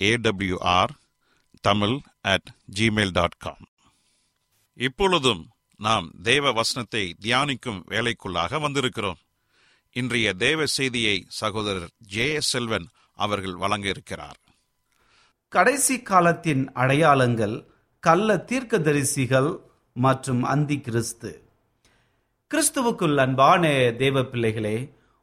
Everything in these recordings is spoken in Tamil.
AWR Tamil at Gmail dot com இப்பொழுதும் நாம் தேவ வசனத்தை தியானிக்கும் வேலைக்குள்ளாக வந்திருக்கிறோம். இன்றைய தேவ செய்தியை சகோதரர் ஜே செல்வன் அவர்கள் வழங்க இருக்கிறார் கடைசி காலத்தின் அடையாளங்கள் கள்ள தீர்க்கதரிசிகள் மற்றும் அந்தி கிறிஸ்து. கிறிஸ்துவுக்குள் அன்பான தேவ பிள்ளைகளே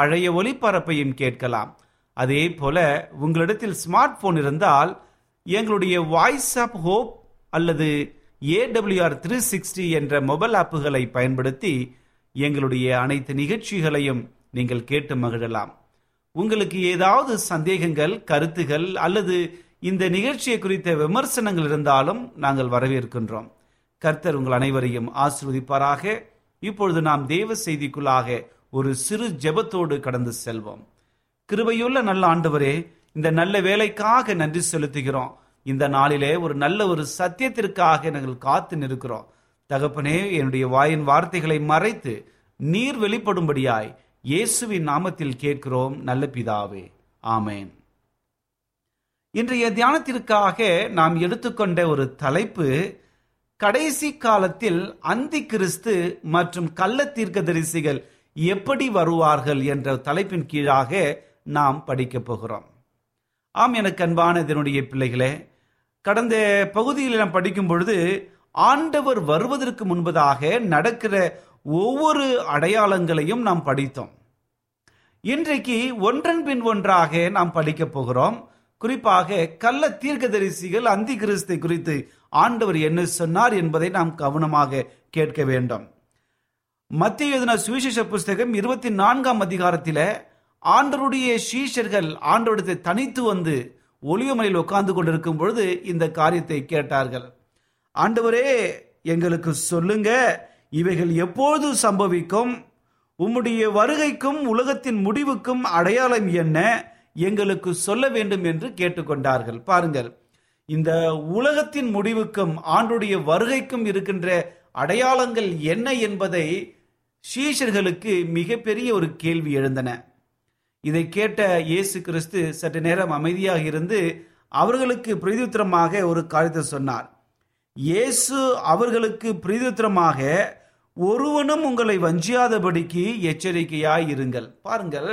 பழைய ஒலிபரப்பையும் கேட்கலாம். அதே போல உங்களிடத்தில் ஸ்மார்ட் போன் இருந்தால் எங்களுடைய வாய்ஸ் ஆப் ஹோப் அல்லது ஏடபிள்யூஆர் த்ரீ சிக்ஸ்டி என்ற மொபைல் ஆப்புகளை பயன்படுத்தி எங்களுடைய அனைத்து நிகழ்ச்சிகளையும் நீங்கள் கேட்டு மகிழலாம். உங்களுக்கு ஏதாவது சந்தேகங்கள் கருத்துகள் அல்லது இந்த நிகழ்ச்சியை குறித்த விமர்சனங்கள் இருந்தாலும் நாங்கள் வரவேற்கின்றோம். கர்த்தர் உங்கள் அனைவரையும் ஆசிர்வதிப்பாராக. இப்பொழுது நாம் தேவ செய்திக்குள்ளாக ஒரு சிறு ஜெபத்தோடு கடந்து செல்வோம். கிருபையுள்ள நல்ல ஆண்டவரே இந்த நல்ல வேலைக்காக நன்றி செலுத்துகிறோம். இந்த நாளிலே ஒரு நல்ல ஒரு சத்தியத்திற்காக நாங்கள் காத்து நிற்கிறோம். தகப்பனே என்னுடைய வாயின் வார்த்தைகளை மறைத்து நீர் வெளிப்படும்படியாய் இயேசுவின் நாமத்தில் கேட்கிறோம் நல்ல பிதாவே. ஆமேன். இன்றைய தியானத்திற்காக நாம் எடுத்துக்கொண்ட ஒரு தலைப்பு கடைசி காலத்தில் அந்தி கிறிஸ்து மற்றும் கள்ள தீர்க்கதரிசிகள் எப்படி வருவார்கள் என்ற தலைப்பின் கீழாக நாம் படிக்கப் போகிறோம். ஆம் எனக்கு அன்பான இதனுடைய பிள்ளைகளே கடந்த பகுதியில் நாம் படிக்கும் பொழுது ஆண்டவர் வருவதற்கு முன்பதாக நடக்கிற ஒவ்வொரு அடையாளங்களையும் நாம் படித்தோம். இன்றைக்கு ஒன்றன் பின் ஒன்றாக நாம் படிக்கப் போகிறோம். குறிப்பாக கள்ள தீர்க்கதரிசிகள் அந்தி கிறிஸ்தை குறித்து ஆண்டவர் என்ன சொன்னார் என்பதை நாம் கவனமாக கேட்க வேண்டும். மத்திய எழுதின சுவிசேஷ புஸ்தகம் இருபத்தி நான்காம் அதிகாரத்தில் ஆண்டருடைய சீஷர்கள் ஆண்டோடத்தை தனித்து வந்து ஒளியமலையில் உட்கார்ந்து கொண்டிருக்கும் பொழுது இந்த காரியத்தை கேட்டார்கள். ஆண்டவரே எங்களுக்கு சொல்லுங்க இவைகள் எப்போது சம்பவிக்கும்? உம்முடைய வருகைக்கும் உலகத்தின் முடிவுக்கும் அடையாளம் என்ன? எங்களுக்கு சொல்ல வேண்டும் என்று கேட்டுக்கொண்டார்கள். பாருங்கள் இந்த உலகத்தின் முடிவுக்கும் ஆண்டுடைய வருகைக்கும் இருக்கின்ற அடையாளங்கள் என்ன என்பதை சீஷர்களுக்கு மிகப்பெரிய ஒரு கேள்வி எழுந்தன. இதை கேட்ட இயேசு கிறிஸ்து சற்று நேரம் அமைதியாக இருந்து அவர்களுக்கு பிரதித்திரமாக ஒரு காரியத்தை சொன்னார். இயேசு அவர்களுக்கு பிரதித்திரமாக ஒருவனும் உங்களை வஞ்சியாதபடிக்கு எச்சரிக்கையாய் இருங்கள். பாருங்கள்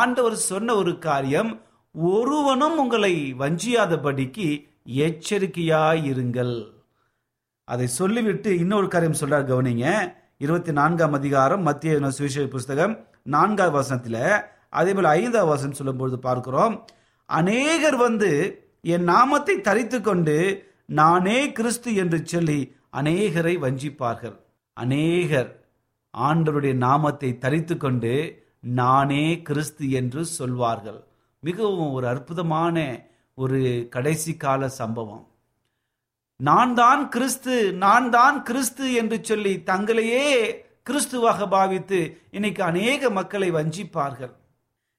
ஆண்டவர் சொன்ன ஒரு காரியம் ஒருவனும் உங்களை வஞ்சியாதபடிக்கு எச்சரிக்கையாய் இருங்கள். அதை சொல்லிவிட்டு இன்னொரு காரியம் சொல்றார் கவனிங்க. இருபத்தி நான்காம் அதிகாரம் மத்திய சுவிசேஷ புஸ்தகம் நான்காவது வசனத்தில் அதே போல் ஐந்தாவது வசனம் சொல்லும்பொழுது பார்க்கிறோம் அநேகர் வந்து என் நாமத்தை தரித்து கொண்டு நானே கிறிஸ்து என்று சொல்லி அநேகரை வஞ்சிப்பார்கள். அநேகர் ஆண்டவருடைய நாமத்தை தரித்து கொண்டு நானே கிறிஸ்து என்று சொல்வார்கள். மிகவும் ஒரு அற்புதமான ஒரு கடைசி கால சம்பவம். நான் தான் கிறிஸ்து நான் தான் கிறிஸ்து என்று சொல்லி தங்களையே கிறிஸ்துவாக பாவித்து இன்னைக்கு அநேக மக்களை வஞ்சிப்பார்கள்.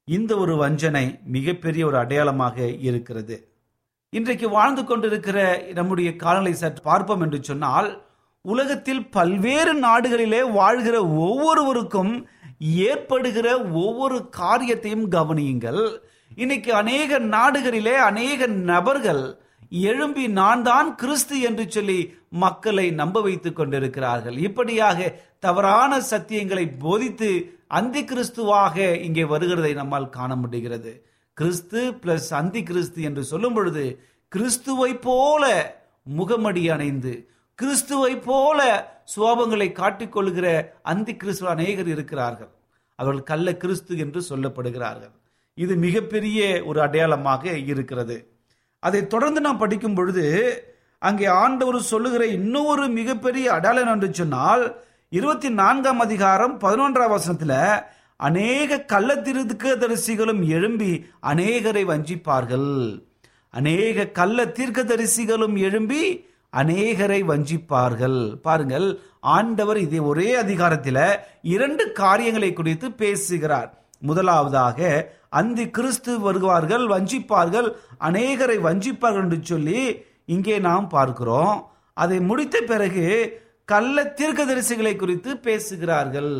இந்த ஒரு வஞ்சனை மிகப்பெரிய ஒரு அடையாளமாக இருக்கிறது. இன்றைக்கு வாழ்ந்து கொண்டிருக்கிற நம்முடைய காலநிலை சற்று பார்ப்போம் என்று சொன்னால் உலகத்தில் பல்வேறு நாடுகளிலே வாழ்கிற ஒவ்வொருவருக்கும் ஏற்படுகிற ஒவ்வொரு காரியத்தையும் கவனியுங்கள். இன்னைக்கு அநேக நாடுகளிலே அநேக நபர்கள் எழும்பி நான் தான் கிறிஸ்து என்று சொல்லி மக்களை நம்ப வைத்துக் கொண்டிருக்கிறார்கள். இப்படியாக தவறான சத்தியங்களை போதித்து அந்தி கிறிஸ்துவாக இங்கே வருகிறதை நம்மால் காண முடிகிறது. கிறிஸ்து பிளஸ் அந்தி கிறிஸ்து என்று சொல்லும் பொழுது கிறிஸ்துவை போல முகமடி அணைந்து கிறிஸ்துவை போல சுவாபங்களை காட்டிக்கொள்கிற அந்தி கிறிஸ்துவ அநேகர் இருக்கிறார்கள். அவர்கள் கள்ள கிறிஸ்து என்று சொல்லப்படுகிறார்கள். இது மிகப்பெரிய ஒரு அடையாளமாக இருக்கிறது. அதை தொடர்ந்து நாம் படிக்கும் பொழுது அங்கே ஆண்டவர் சொல்லுகிற இன்னொரு மிகப்பெரிய அடையாளம் என்று சொன்னால் இருபத்தி நான்காம் அதிகாரம் பதினொன்றாம் வசனத்துல அநேக கள்ள தரிசிகளும் எழும்பி அநேகரை வஞ்சிப்பார்கள். அநேக கள்ள தீர்க்கதரிசிகளும் எழும்பி அநேகரை வஞ்சிப்பார்கள். பாருங்கள் ஆண்டவர் இதை ஒரே அதிகாரத்தில் இரண்டு காரியங்களை குறித்து பேசுகிறார். முதலாவதாக அந்தி கிறிஸ்து வருவார்கள் வஞ்சிப்பார்கள் அநேகரை வஞ்சிப்பார்கள் என்று சொல்லி இங்கே நாம் பார்க்கிறோம். அதை முடித்த பிறகு கள்ள தீர்க்கதரிசிகளை குறித்து பேசுகிறார்கள்.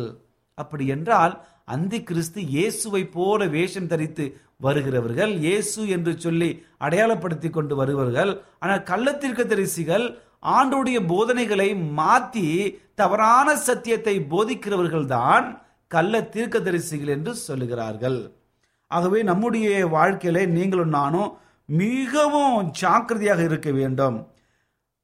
அப்படி என்றால் அந்தி கிறிஸ்து இயேசுவை போல வேஷம் தரித்து வருகிறவர்கள் இயேசு என்று சொல்லி அடையாளப்படுத்தி கொண்டு வருவார்கள் ஆனால் கள்ளத்திற்க தரிசிகள் ஆண்டுடைய போதனைகளை மாற்றி தவறான சத்தியத்தை போதிக்கிறவர்கள் தான் கள்ள தீர்க்கதரிசிகள் என்று சொல்லுகிறார்கள். ஆகவே நம்முடைய வாழ்க்கையில நீங்களும் நானும் மிகவும் ஜாக்கிரதையாக இருக்க வேண்டும்.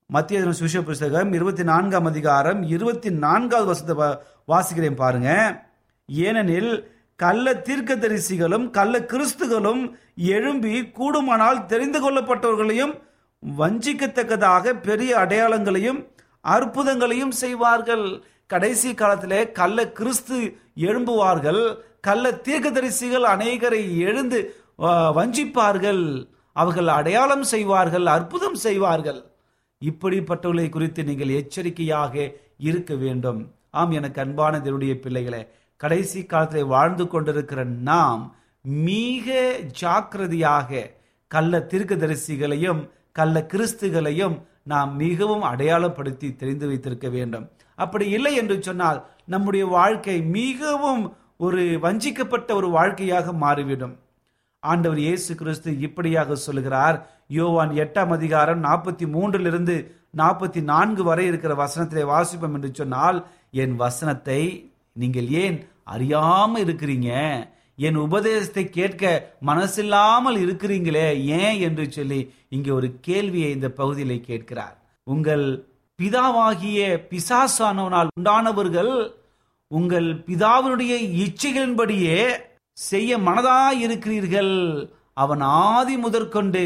மத்திய சுவிச புஸ்தகம் இருபத்தி நான்காம் அதிகாரம் இருபத்தி நான்காவது வருஷத்தை வாசிக்கிறேன் பாருங்க. ஏனெனில் கள்ள தீர்க்க தரிசிகளும் கள்ள கிறிஸ்துகளும் எழும்பி கூடுமானால் தெரிந்து கொள்ளப்பட்டவர்களையும் வஞ்சிக்கத்தக்கதாக பெரிய அடையாளங்களையும் அற்புதங்களையும் செய்வார்கள். கடைசி காலத்திலே கள்ள கிறிஸ்து எழும்புவார்கள். கள்ள தீர்க்கதரிசிகள் அநேகரை எழுந்து வஞ்சிப்பார்கள். அவர்கள் அடையாளம் செய்வார்கள் அற்புதம் செய்வார்கள். இப்படிப்பட்டவர்களை குறித்து நீங்கள் எச்சரிக்கையாக இருக்க வேண்டும். ஆம் எனக்கு அன்பான தேவனுடைய பிள்ளைகளை கடைசி காலத்தில் வாழ்ந்து கொண்டிருக்கிற நாம் மிக ஜாக்கிரதையாக கள்ள தீர்க்கதரிசிகளையும் கள்ள கிறிஸ்துகளையும் நாம் மிகவும் அடையாளப்படுத்தி தெரிந்து வைத்திருக்க வேண்டும். அப்படி இல்லை என்று சொன்னால் நம்முடைய வாழ்க்கை மிகவும் ஒரு வஞ்சிக்கப்பட்ட ஒரு வாழ்க்கையாக மாறிவிடும். ஆண்டவர் இயேசு கிறிஸ்து இப்படியாக சொல்லுகிறார். யோவான் எட்டாம் அதிகாரம் நாற்பத்தி மூன்றிலிருந்து நாற்பத்தி நான்கு வரை இருக்கிற வசனத்திலே வாசிப்போம் என்று சொன்னால் என் வசனத்தை நீங்கள் ஏன் அறியாம இருக்கிறீங்க? என் உபதேசத்தை கேட்க மனசில்லாமல் இருக்கிறீங்களே? ஏன் என்று சொல்லி இங்கே ஒரு கேள்வியை இந்த பகுதியில் கேட்கிறார். உங்கள் பிதாவாகிய பிசாசானவனால் உண்டானவர்கள் உங்கள் பிதாவினுடைய இச்சைகளின்படியே செய்ய மனதாய் இருக்கிறீர்கள் அவன் ஆதி முதற்கொண்டு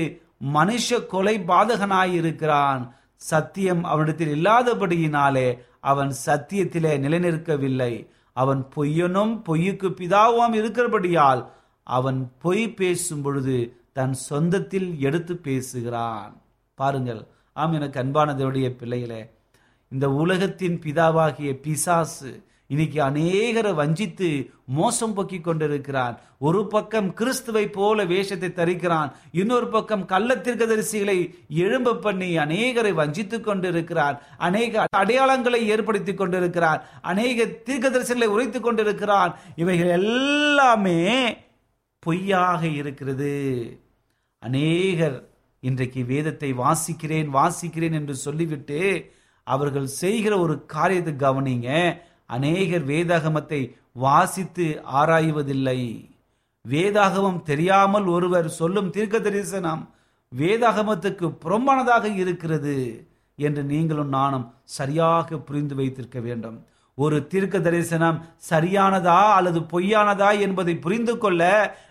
மனுஷ கொலை பாதகனாய் இருக்கிறான் சத்தியம் அவனிடத்தில் இல்லாதபடியினாலே அவன் சத்தியத்திலே நிலைநிற்கவில்லை. அவன் பொய்யனும் பொய்யுக்கு பிதாவும் இருக்கிறபடியால் அவன் பொய் பேசும் பொழுது தன் சொந்தத்தில் எடுத்து பேசுகிறான். பாருங்கள் ஆம் எனக்கு அன்பானதோடைய பிள்ளைகளே இந்த உலகத்தின் பிதாவாகிய பிசாசு இன்னைக்கு அநேகரை வஞ்சித்து மோசம் பொக்கி கொண்டிருக்கிறான். ஒரு பக்கம் கிறிஸ்துவை போல வேஷத்தை தரிக்கிறான். இன்னொரு பக்கம் கள்ளத்திற்கதரிசிகளை எழும்ப பண்ணி அநேகரை வஞ்சித்து கொண்டிருக்கிறான். அநேக அடையாளங்களை ஏற்படுத்தி கொண்டிருக்கிறான். அநேக தீர்க்கதரிசிகளை உரைத்து கொண்டிருக்கிறான். இவைகள் எல்லாமே பொய்யாக இருக்கிறது. அநேகர் இன்றைக்கு வேதத்தை வாசிக்கிறேன் வாசிக்கிறேன் என்று சொல்லிவிட்டு அவர்கள் செய்கிற ஒரு காரியத்தை கவனிங்க. அநேகர் வேதாகமத்தை வாசித்து ஆராய்வதில்லை. வேதாகமம் தெரியாமல் ஒருவர் சொல்லும் தீர்க்க தரிசனம் வேதாகமத்துக்கு புறம்பானதாக இருக்கிறது என்று நீங்களும் நானும் சரியாக புரிந்து வைத்திருக்க வேண்டும். ஒரு தீர்க்க தரிசனம் சரியானதா அல்லது பொய்யானதா என்பதை புரிந்து கொள்ள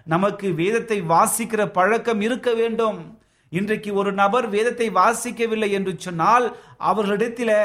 நமக்கு வேதத்தை வாசிக்கிற பழக்கம் இருக்க வேண்டும். இன்றைக்கு ஒரு நபர் வேதத்தை வாசிக்கவில்லை என்று சொன்னால் அவர்களிடத்தில்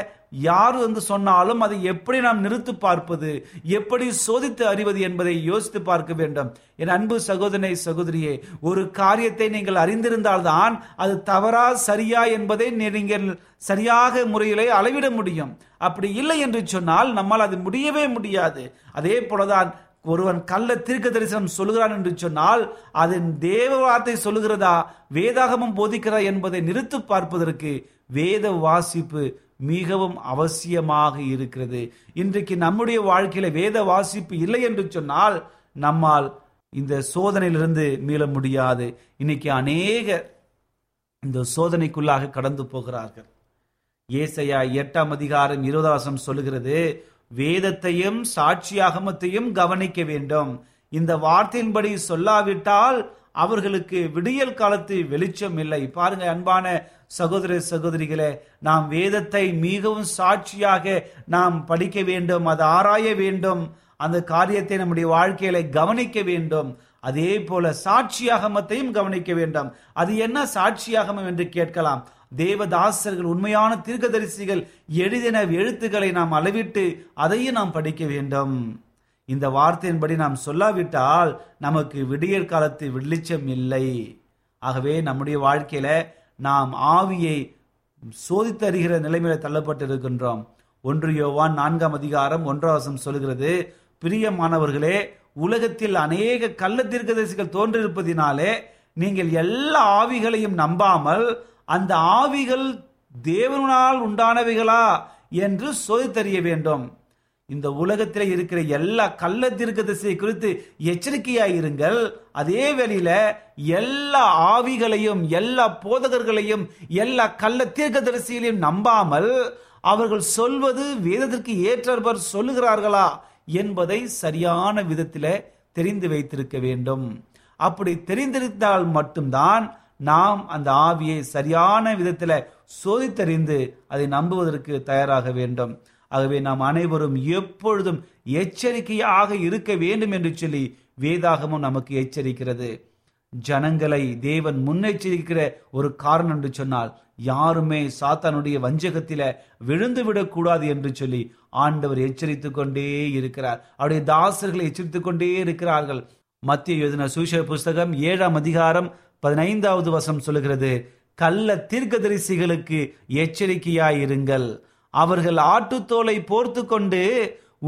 யார் என்று சொன்னாலும் அதை எப்படி நாம் நிறுத்து பார்ப்பது எப்படி சோதித்து அறிவது என்பதை யோசித்து பார்க்க வேண்டும். என் அன்பு சகோதரனை சகோதரியே ஒரு காரியத்தை நீங்கள் அறிந்திருந்தால்தான் அது தவறா சரியா என்பதை நீங்கள் சரியாக முறையிலே அளவிட முடியும். அப்படி இல்லை என்று சொன்னால் நம்மால் அது முடியவே முடியாது. அதே போலதான் ஒருவன் கள்ள தீர்க்க தரிசனம் சொல்லுகிறான் என்று சொன்னால் அதன் தேவ வார்த்தை சொல்லுகிறதா? வேதாகமம் போதிக்கிறதா என்பதை நிறுத்து பார்ப்பதற்கு வேத வாசிப்பு மிகவும் அவசியமாக இருக்கிறது. இன்றைக்கு நம்முடைய வாழ்க்கையில வேத வாசிப்பு இல்லை என்று சொன்னால் நம்மால் இந்த சோதனையிலிருந்து மீள முடியாது. இன்னைக்கு அநேக இந்த சோதனைக்குள்ளாக கடந்து போகிறார்கள். ஏசையா எட்டாம் அதிகாரம் இருபதாசம் சொல்லுகிறது வேதத்தையும் சாட்சியாகமத்தையும் கவனிக்க வேண்டும். இந்த வார்த்தையின்படி சொல்லாவிட்டால் அவர்களுக்கு விடியல் காலத்து வெளிச்சம் இல்லை. பாருங்க அன்பான சகோதர சகோதரிகளே நாம் வேதத்தை மிகவும் சாட்சியாக நாம் படிக்க வேண்டும் அது ஆராய வேண்டும் அந்த காரியத்தை நம்முடைய வாழ்க்கையில கவனிக்க வேண்டும். அதே போல சாட்சியாகமத்தையும் கவனிக்க வேண்டும். அது என்ன சாட்சியாகமம் என்று கேட்கலாம். தேவதாசர்கள் உண்மையான தீர்க்கதரிசிகள் எழுதின எழுத்துக்களை நாம் அளவிட்டு அதையும் நாம் படிக்க வேண்டும். இந்த வார்த்தையின்படி நாம் சொல்லாவிட்டால் நமக்கு விடியற் காலத்து வெளிச்சம் இல்லை. ஆகவே நம்முடைய வாழ்க்கையில நாம் ஆவியை சோதித்தறிகிற நிலைமையில தள்ளப்பட்டு இருக்கின்றோம் ஒன்று யோவான் நான்காம் அதிகாரம் ஒன்றாவசம் சொல்கிறது பிரியமானவர்களே உலகத்தில் அநேக கள்ள தீர்க்கதரிசிகள் தோன்றிருப்பதினாலே நீங்கள் எல்லா ஆவிகளையும் நம்பாமல் அந்த ஆவிகள் தேவனால் உண்டானவைகளா என்று சோதித்தறிய வேண்டும். இந்த உலகத்தில் இருக்கிற எல்லா கள்ள தீர்க்கதரிசியை குறித்து எச்சரிக்கையாயிருங்கள் அதே வேளையில எல்லா ஆவிகளையும் எல்லா போதகர்களையும் எல்லா கள்ள தீர்க்கதரிசிகளையும் நம்பாமல் அவர்கள் சொல்வது வேதத்திற்கு ஏற்றவர் சொல்லுகிறார்களா என்பதை சரியான விதத்தில் தெரிந்து வைத்திருக்க வேண்டும். அப்படி தெரிந்திருந்தால் மட்டும்தான் நாம் அந்த ஆவியை சரியான விதத்தில் சோதித்தறிந்து அதை நம்புவதற்கு தயாராக வேண்டும். ஆகவே நாம் அனைவரும் எப்பொழுதும் எச்சரிக்கையாக இருக்க வேண்டும் என்று சொல்லி வேதாகமும் நமக்கு எச்சரிக்கிறது. ஜனங்களை தேவன் முன்னெச்சரிக்கிற ஒரு காரணம் என்று சொன்னால் யாருமே சாத்தானுடைய வஞ்சகத்தில விழுந்து விடக்கூடாது என்று சொல்லி ஆண்டவர் எச்சரித்துக் கொண்டே இருக்கிறார். அவருடைய தாசர்களை எச்சரித்துக் கொண்டே இருக்கிறார்கள். மத்திய எழுதின சுவிசேஷ புஸ்தகம் ஏழாம் அதிகாரம் பதினைந்தாவது வசம் சொல்லுகிறது கள்ள தீர்க்கதரிசிகளுக்கு எச்சரிக்கையாயிருங்கள். அவர்கள் ஆட்டுத்தோலை போர்த்து கொண்டு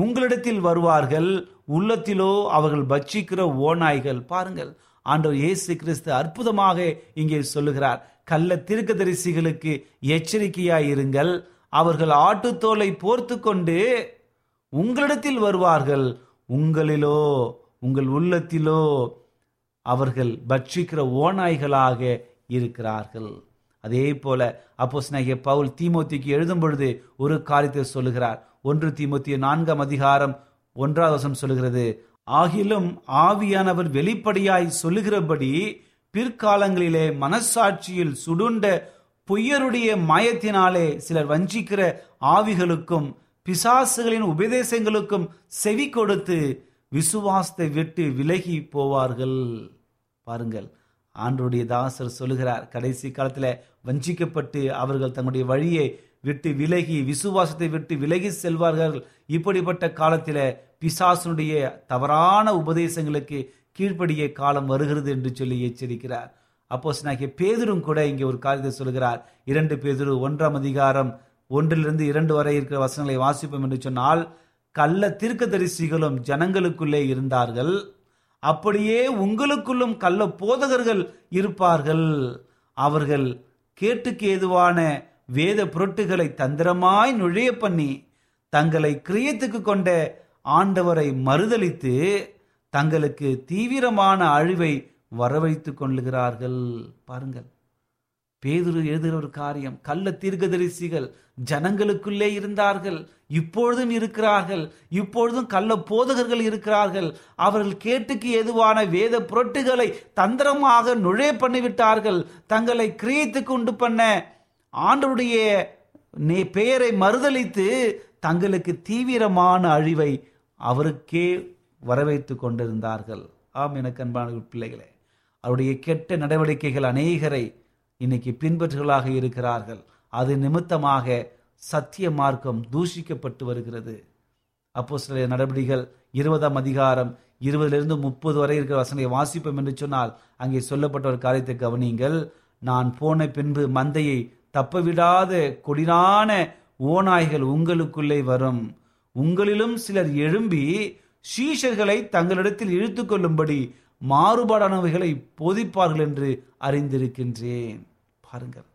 உங்களிடத்தில் வருவார்கள். உள்ளத்திலோ அவர்கள் பட்சிக்கிற ஓநாய்கள். பாருங்கள் ஆண்டவர் இயேசு கிறிஸ்து அற்புதமாக இங்கே சொல்லுகிறார் கள்ள தீர்க்கதரிசிகளுக்கு எச்சரிக்கையாயிருங்கள். அவர்கள் ஆட்டுத்தோலை போர்த்து கொண்டு உங்களிடத்தில் வருவார்கள். உங்களிலோ உங்கள் உள்ளத்திலோ அவர்கள் பட்சிக்கிற ஓநாய்களாக இருக்கிறார்கள். அதே போல அப்போஸ் பவுல் தீமோத்திக்கு எழுதும் பொழுது ஒரு காரியத்தை சொல்லுகிறார். ஒன்று தீமோத்திய நான்காம் அதிகாரம் ஒன்றாவது வசம் சொல்லுகிறது. ஆகிலும் ஆவியானவர் வெளிப்படையாய் சொல்லுகிறபடி பிற்காலங்களிலே மனசாட்சியில் சுடுண்ட பொய்யருடைய மாயத்தினாலே சிலர் வஞ்சிக்கிற ஆவிகளுக்கும் பிசாசுகளின் உபதேசங்களுக்கும் செவி கொடுத்து விசுவாசத்தை விட்டு விலகி போவார்கள். பாருங்கள் ஆண்டருடைய தாசர் சொல்லுகிறார் கடைசி காலத்தில் வஞ்சிக்கப்பட்டு அவர்கள் தங்களுடைய வழியை விட்டு விலகி விசுவாசத்தை விட்டு விலகி செல்வார்கள். இப்படிப்பட்ட காலத்தில் பிசாசனுடைய தவறான உபதேசங்களுக்கு கீழ்ப்படிய காலம் வருகிறது என்று சொல்லி எச்சரிக்கிறார். அப்போ நாகிய பேதரும் கூட இங்கே ஒரு காரியத்தை சொல்கிறார் இரண்டு பேதரு ஒன்றாம் அதிகாரம் ஒன்றிலிருந்து இரண்டு வரை இருக்கிற வசனங்களை வாசிப்போம் என்று சொன்னால் கள்ள தீர்க்கதரிசிகளும் ஜனங்களுக்குள்ளே இருந்தார்கள். அப்படியே உங்களுக்குள்ளும் கள்ள போதகர்கள் இருப்பார்கள். அவர்கள் கேட்டுக்கு ஏதுவான வேத புரட்டுகளை தந்திரமாய் நுழைய பண்ணி தங்களை கிரியத்துக்கு கொண்ட ஆண்டவரை மறுதளித்து தங்களுக்கு தீவிரமான அழிவை வரவைத்துக் கொள்ளுகிறார்கள். பாருங்கள். பேதுரு எழுதுகிற ஒரு காரியம் கள்ள தீர்க்கதரிசிகள் ஜனங்களுக்குள்ளே இருந்தார்கள் இப்பொழுதும் இருக்கிறார்கள் இப்பொழுதும் கள்ள போதகர்கள் இருக்கிறார்கள் அவர்கள் கேட்டுக்கு எதுவான வேத புரட்டுகளை தந்திரமாக நுழைய பண்ணிவிட்டார்கள் தங்களை கிரியத்துக்கு உண்டு பண்ண ஆண்டருடைய பெயரை மறுதளித்து தங்களுக்கு தீவிரமான அழிவை அவருக்கே வரவைத்து கொண்டிருந்தார்கள். ஆம் எனக்கு அன்பான பிள்ளைகளே அவருடைய கெட்ட நடவடிக்கைகள் அநேகரை இன்னைக்கு பின்பற்றுகளாக இருக்கிறார்கள். அது நிமித்தமாக சத்திய மார்க்கம் தூஷிக்கப்பட்டு வருகிறது. அப்போ சில நடவடிக்கைகள் இருபதாம் அதிகாரம் இருபதிலிருந்து முப்பது வரை இருக்கிற வசனை வாசிப்போம் என்று சொன்னால் அங்கே சொல்லப்பட்ட ஒரு காரியத்தை கவனியுங்கள். நான் போன பின்பு மந்தையை தப்பவிடாத கொடினான ஓநாய்கள் உங்களுக்குள்ளே வரும். உங்களிலும் சிலர் எழும்பி சீஷர்களை தங்களிடத்தில் இழுத்து கொள்ளும்படி மாறுபாடானவைகளை போதிப்பார்கள் என்று அறிந்திருக்கின்றேன். பாருங்கள்.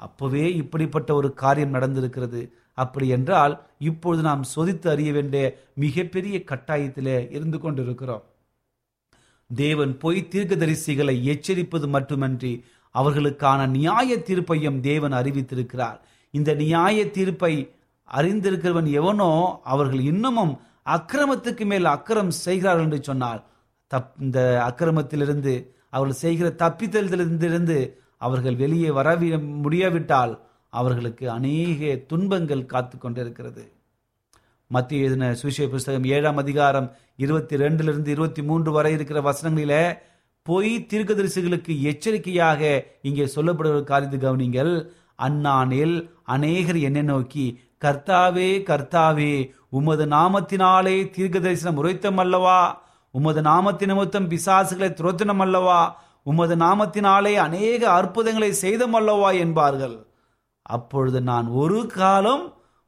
அப்போவே இப்படிப்பட்ட ஒரு காரியம் நடந்திருக்கிறது. அப்படி என்றால் இப்பொழுது நாம் சோதித்து அறிய வேண்டிய மிகப்பெரிய கட்டாயத்திலே இருந்து கொண்டிருக்கிறோம். தேவன் பொய் தீர்க்கதரிசிகளை எச்சரிப்பது மட்டுமன்றி அவர்களுக்கான நியாய தீர்ப்பையும் தேவன் அறிவித்திருக்கிறார். இந்த நியாய தீர்ப்பை அறிந்திருக்கிறவன் எவனோ அவர்கள் இன்னமும் அக்கிரமத்துக்கு மேல் அக்கிரம் செய்கிறார்கள் என்று சொன்னால் தப் இந்த அக்கிரமத்திலிருந்து அவர்கள் செய்கிற தப்பித்தலிலிருந்து அவர்கள் வெளியே வர முடியாவிட்டால் அவர்களுக்கு அநேக துன்பங்கள் காத்து கொண்டிருக்கிறது மத்திய எழுதின சுவிசேஷ புஸ்தகம் ஏழாம் அதிகாரம் இருபத்தி ரெண்டிலிருந்து இருபத்தி மூன்று வரை இருக்கிற வசனங்களில பொய் தீர்க்கதரிசிகளுக்கு எச்சரிக்கையாக இங்கே சொல்லப்படுகிற காரியத்தை கவனிங்கள். அந்நானில் அநேகர் என்னை நோக்கி கர்த்தாவே கர்த்தாவே உமது நாமத்தினாலே தீர்க்க தரிசனம் உரைத்தம் அல்லவா? உமது நாமத்தின் நிமித்தம் பிசாசுகளை துரத்தினம் அல்லவா உமது நாமத்தினாலே அநேக அற்புதங்களை செய்தமல்லவா என்பார்கள். அப்பொழுது நான் ஒரு காலம்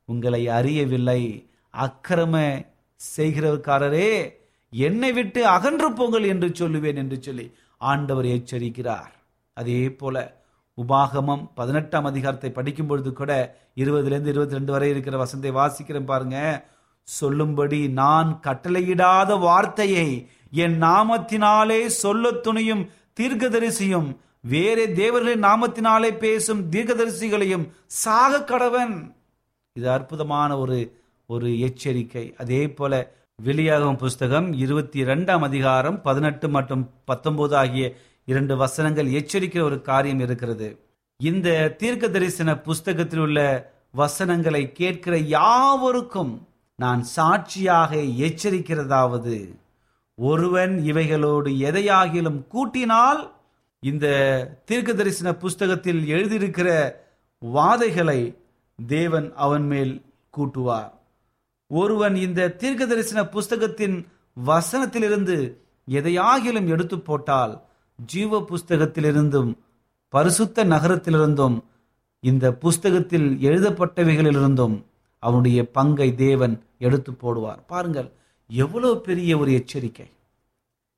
உங்களை அறியவில்லை. அக்கிரம செய்கிறவர்காரரே என்னை விட்டு அகன்று போங்கள் என்று சொல்லுவேன் என்று சொல்லி ஆண்டவர் எச்சரிக்கிறார். அதே போல உபாகமம் பதினெட்டாம் அதிகாரத்தை படிக்கும் பொழுது கூட இருபதுலேருந்து இருபத்தி ரெண்டு வரை இருக்கிற வசந்தை வாசிக்கிறேன் பாருங்க. சொல்லும்படி நான் கட்டளையிடாத வார்த்தையை என் நாமத்தினாலே சொல்ல துணியும் தீர்க்கதரிசியும் வேறே தேவர்களின் நாமத்தினாலே பேசும் தீர்க்கதரிசிகளையும் சாக கடவன். இது அற்புதமான ஒரு ஒரு எச்சரிக்கை. அதே போல வெளியாகும் புஸ்தகம் இருபத்தி இரண்டாம் அதிகாரம் பதினெட்டு மற்றும் பத்தொன்பது ஆகிய இரண்டு வசனங்கள் எச்சரிக்கிற ஒரு காரியம் இருக்கிறது. இந்த தீர்க்க தரிசன புஸ்தகத்தில் உள்ள வசனங்களை கேட்கிற யாவருக்கும் நான் சாட்சியாக எச்சரிக்கிறதாவது ஒருவன் இவைகளோடு எதையாகிலும் கூட்டினால் இந்த தீர்க்க தரிசன புஸ்தகத்தில் எழுதியிருக்கிற வாதைகளை தேவன் அவன் மேல் கூட்டுவார். ஒருவன் இந்த தீர்க்க தரிசன புஸ்தகத்தின் வசனத்திலிருந்து எதையாகிலும் எடுத்து போட்டால் ஜீவ புஸ்தகத்திலிருந்தும் பரிசுத்த நகரத்திலிருந்தும் இந்த புஸ்தகத்தில் எழுதப்பட்டவைகளிலிருந்தும் அவனுடைய பங்கை தேவன் எடுத்து போடுவார். பாருங்கள் எவ்வளவு பெரிய ஒரு எச்சரிக்கை?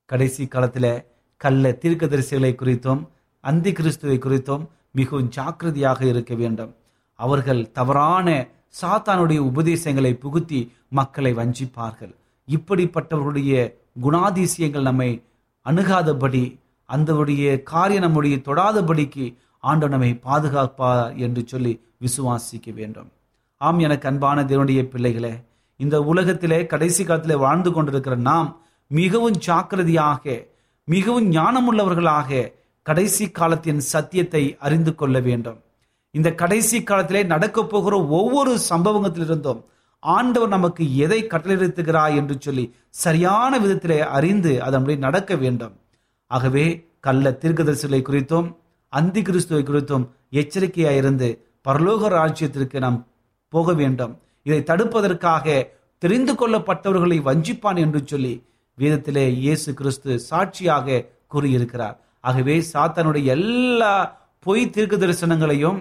கடைசி காலத்தில் கள்ள தீர்க்கதரிசிகளை குறித்தும் அந்தி கிறிஸ்துவை குறித்தும் மிகவும் ஜாக்கிரதையாக இருக்க வேண்டும். அவர்கள் தவறான சாத்தானுடைய உபதேசங்களை புகுத்தி மக்களை வஞ்சிப்பார்கள். இப்படிப்பட்டவர்களுடைய குணாதிசயங்கள் நம்மை அணுகாதபடி அந்தவுடைய காரியம் நம்முடைய தொடாதபடிக்கு ஆண்டவர் நம்மை பாதுகாப்பார் என்று சொல்லி விசுவாசிக்க வேண்டும். ஆம் எனக்கு அன்பான தேவனுடைய பிள்ளைகளே இந்த உலகத்திலே கடைசி காலத்திலே வாழ்ந்து கொண்டிருக்கிற நாம் மிகவும் ஜாக்கிரதையாக மிகவும் ஞானமுள்ளவர்களாக கடைசி காலத்தின் சத்தியத்தை அறிந்து கொள்ள வேண்டும். இந்த கடைசி காலத்திலே நடக்கப் போகிற ஒவ்வொரு சம்பவத்திலிருந்தும் ஆண்டவர் நமக்கு எதை கட்டளையிடுகிறார் என்று சொல்லி சரியான விதத்திலே அறிந்து அதன்படி நடக்க வேண்டும். ஆகவே கள்ள தீர்க்கதரிசிகளை குறித்தும் அந்தி கிறிஸ்துவை குறித்தும் எச்சரிக்கையாயிருந்து பரலோக ராஜ்யத்திற்கு நாம் போக வேண்டும். இதை தடுப்பதற்காக தெரிந்து கொள்ளப்பட்டவர்களை வஞ்சிப்பான் என்று சொல்லி வேதத்திலே இயேசு கிறிஸ்து சாட்சியாக கூறியிருக்கிறார். ஆகவே சாத்தனுடைய எல்லா பொய் தீர்க்கு தரிசனங்களையும்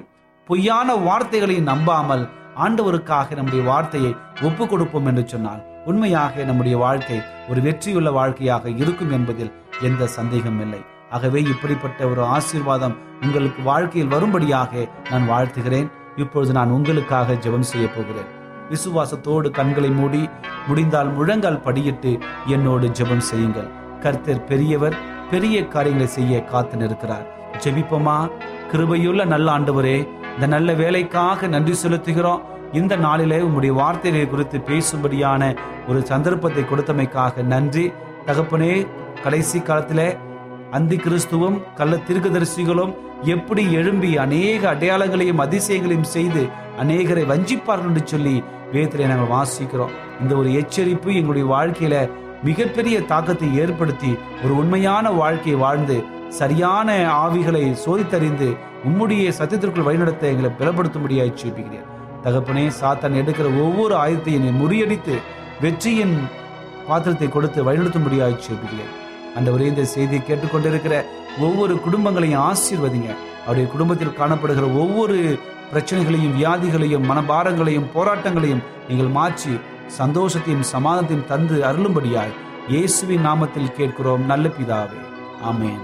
பொய்யான வார்த்தைகளையும் நம்பாமல் ஆண்டவருக்காக நம்முடைய வார்த்தையை ஒப்பு கொடுப்போம் என்று சொன்னால் உண்மையாக நம்முடைய வாழ்க்கை ஒரு வெற்றியுள்ள வாழ்க்கையாக இருக்கும் என்பதில் எந்த சந்தேகம் இல்லை. ஆகவே இப்படிப்பட்ட ஒரு ஆசீர்வாதம் உங்களுக்கு வாழ்க்கையில் வரும்படியாக நான் வாழ்த்துகிறேன். இப்பொழுது நான் உங்களுக்காக ஜெபம் செய்ய போகிறேன். விசுவாசத்தோடு கண்களை மூடி முடிந்தால் முழங்கால் படியிட்டு என்னோடு ஜெபம் செய்யுங்கள். கர்த்தர் பெரியவர் பெரிய காரியங்களை செய்ய காத்து நிற்கிறார் ஜெபிப்போமா? கிருபையுள்ள நல்ல ஆண்டவரே இந்த நல்ல வேலைக்காக நன்றி செலுத்துகிறோம். இந்த நாளிலே உங்களுடைய வார்த்தைகளை குறித்து பேசும்படியான ஒரு சந்தர்ப்பத்தை கொடுத்தமைக்காக நன்றி. தகப்பனே கடைசி காலத்திலே அந்தி கிறிஸ்துவும் கள்ள தீர்க்கதரிசிகளும் எப்படி எழும்பி அநேக அடையாளங்களையும் அதிசயங்களையும் செய்து அநேகரை வஞ்சிப்பார்கள் என்று சொல்லி வேதத்திலே நாங்கள் வாசிக்கிறோம். இந்த ஒரு எச்சரிப்பு எங்களுடைய வாழ்க்கையில மிகப்பெரிய தாக்கத்தை ஏற்படுத்தி ஒரு உண்மையான வாழ்க்கையை வாழ்ந்து சரியான ஆவிகளை சோதித்தறிந்து உம்முடைய சத்தியத்திற்குள் வழிநடத்த எங்களை பலப்படுத்தும்படியாய் ஜெபிக்கிறேன். தகப்பனே சாத்தான் எடுக்கிற ஒவ்வொரு ஆயுதத்தையும் முறியடித்து வெற்றியின் பாத்திரத்தை கொடுத்து வழிநடத்தும்படியாய் ஜெபிக்கிறேன். அந்த ஒரே இந்த செய்தியை கேட்டுக்கொண்டிருக்கிற ஒவ்வொரு குடும்பங்களையும் ஆசீர்வதிங்க. அவருடைய குடும்பத்தில் காணப்படுகிற ஒவ்வொரு பிரச்சனைகளையும் வியாதிகளையும் மனபாரங்களையும் போராட்டங்களையும் நீங்கள் மாற்றி சந்தோஷத்தையும் சமாதானத்தையும் தந்து அருளும்படியாய் இயேசுவின் நாமத்தில் கேட்கிறோம். நல்ல பிதாவே. ஆமேன்.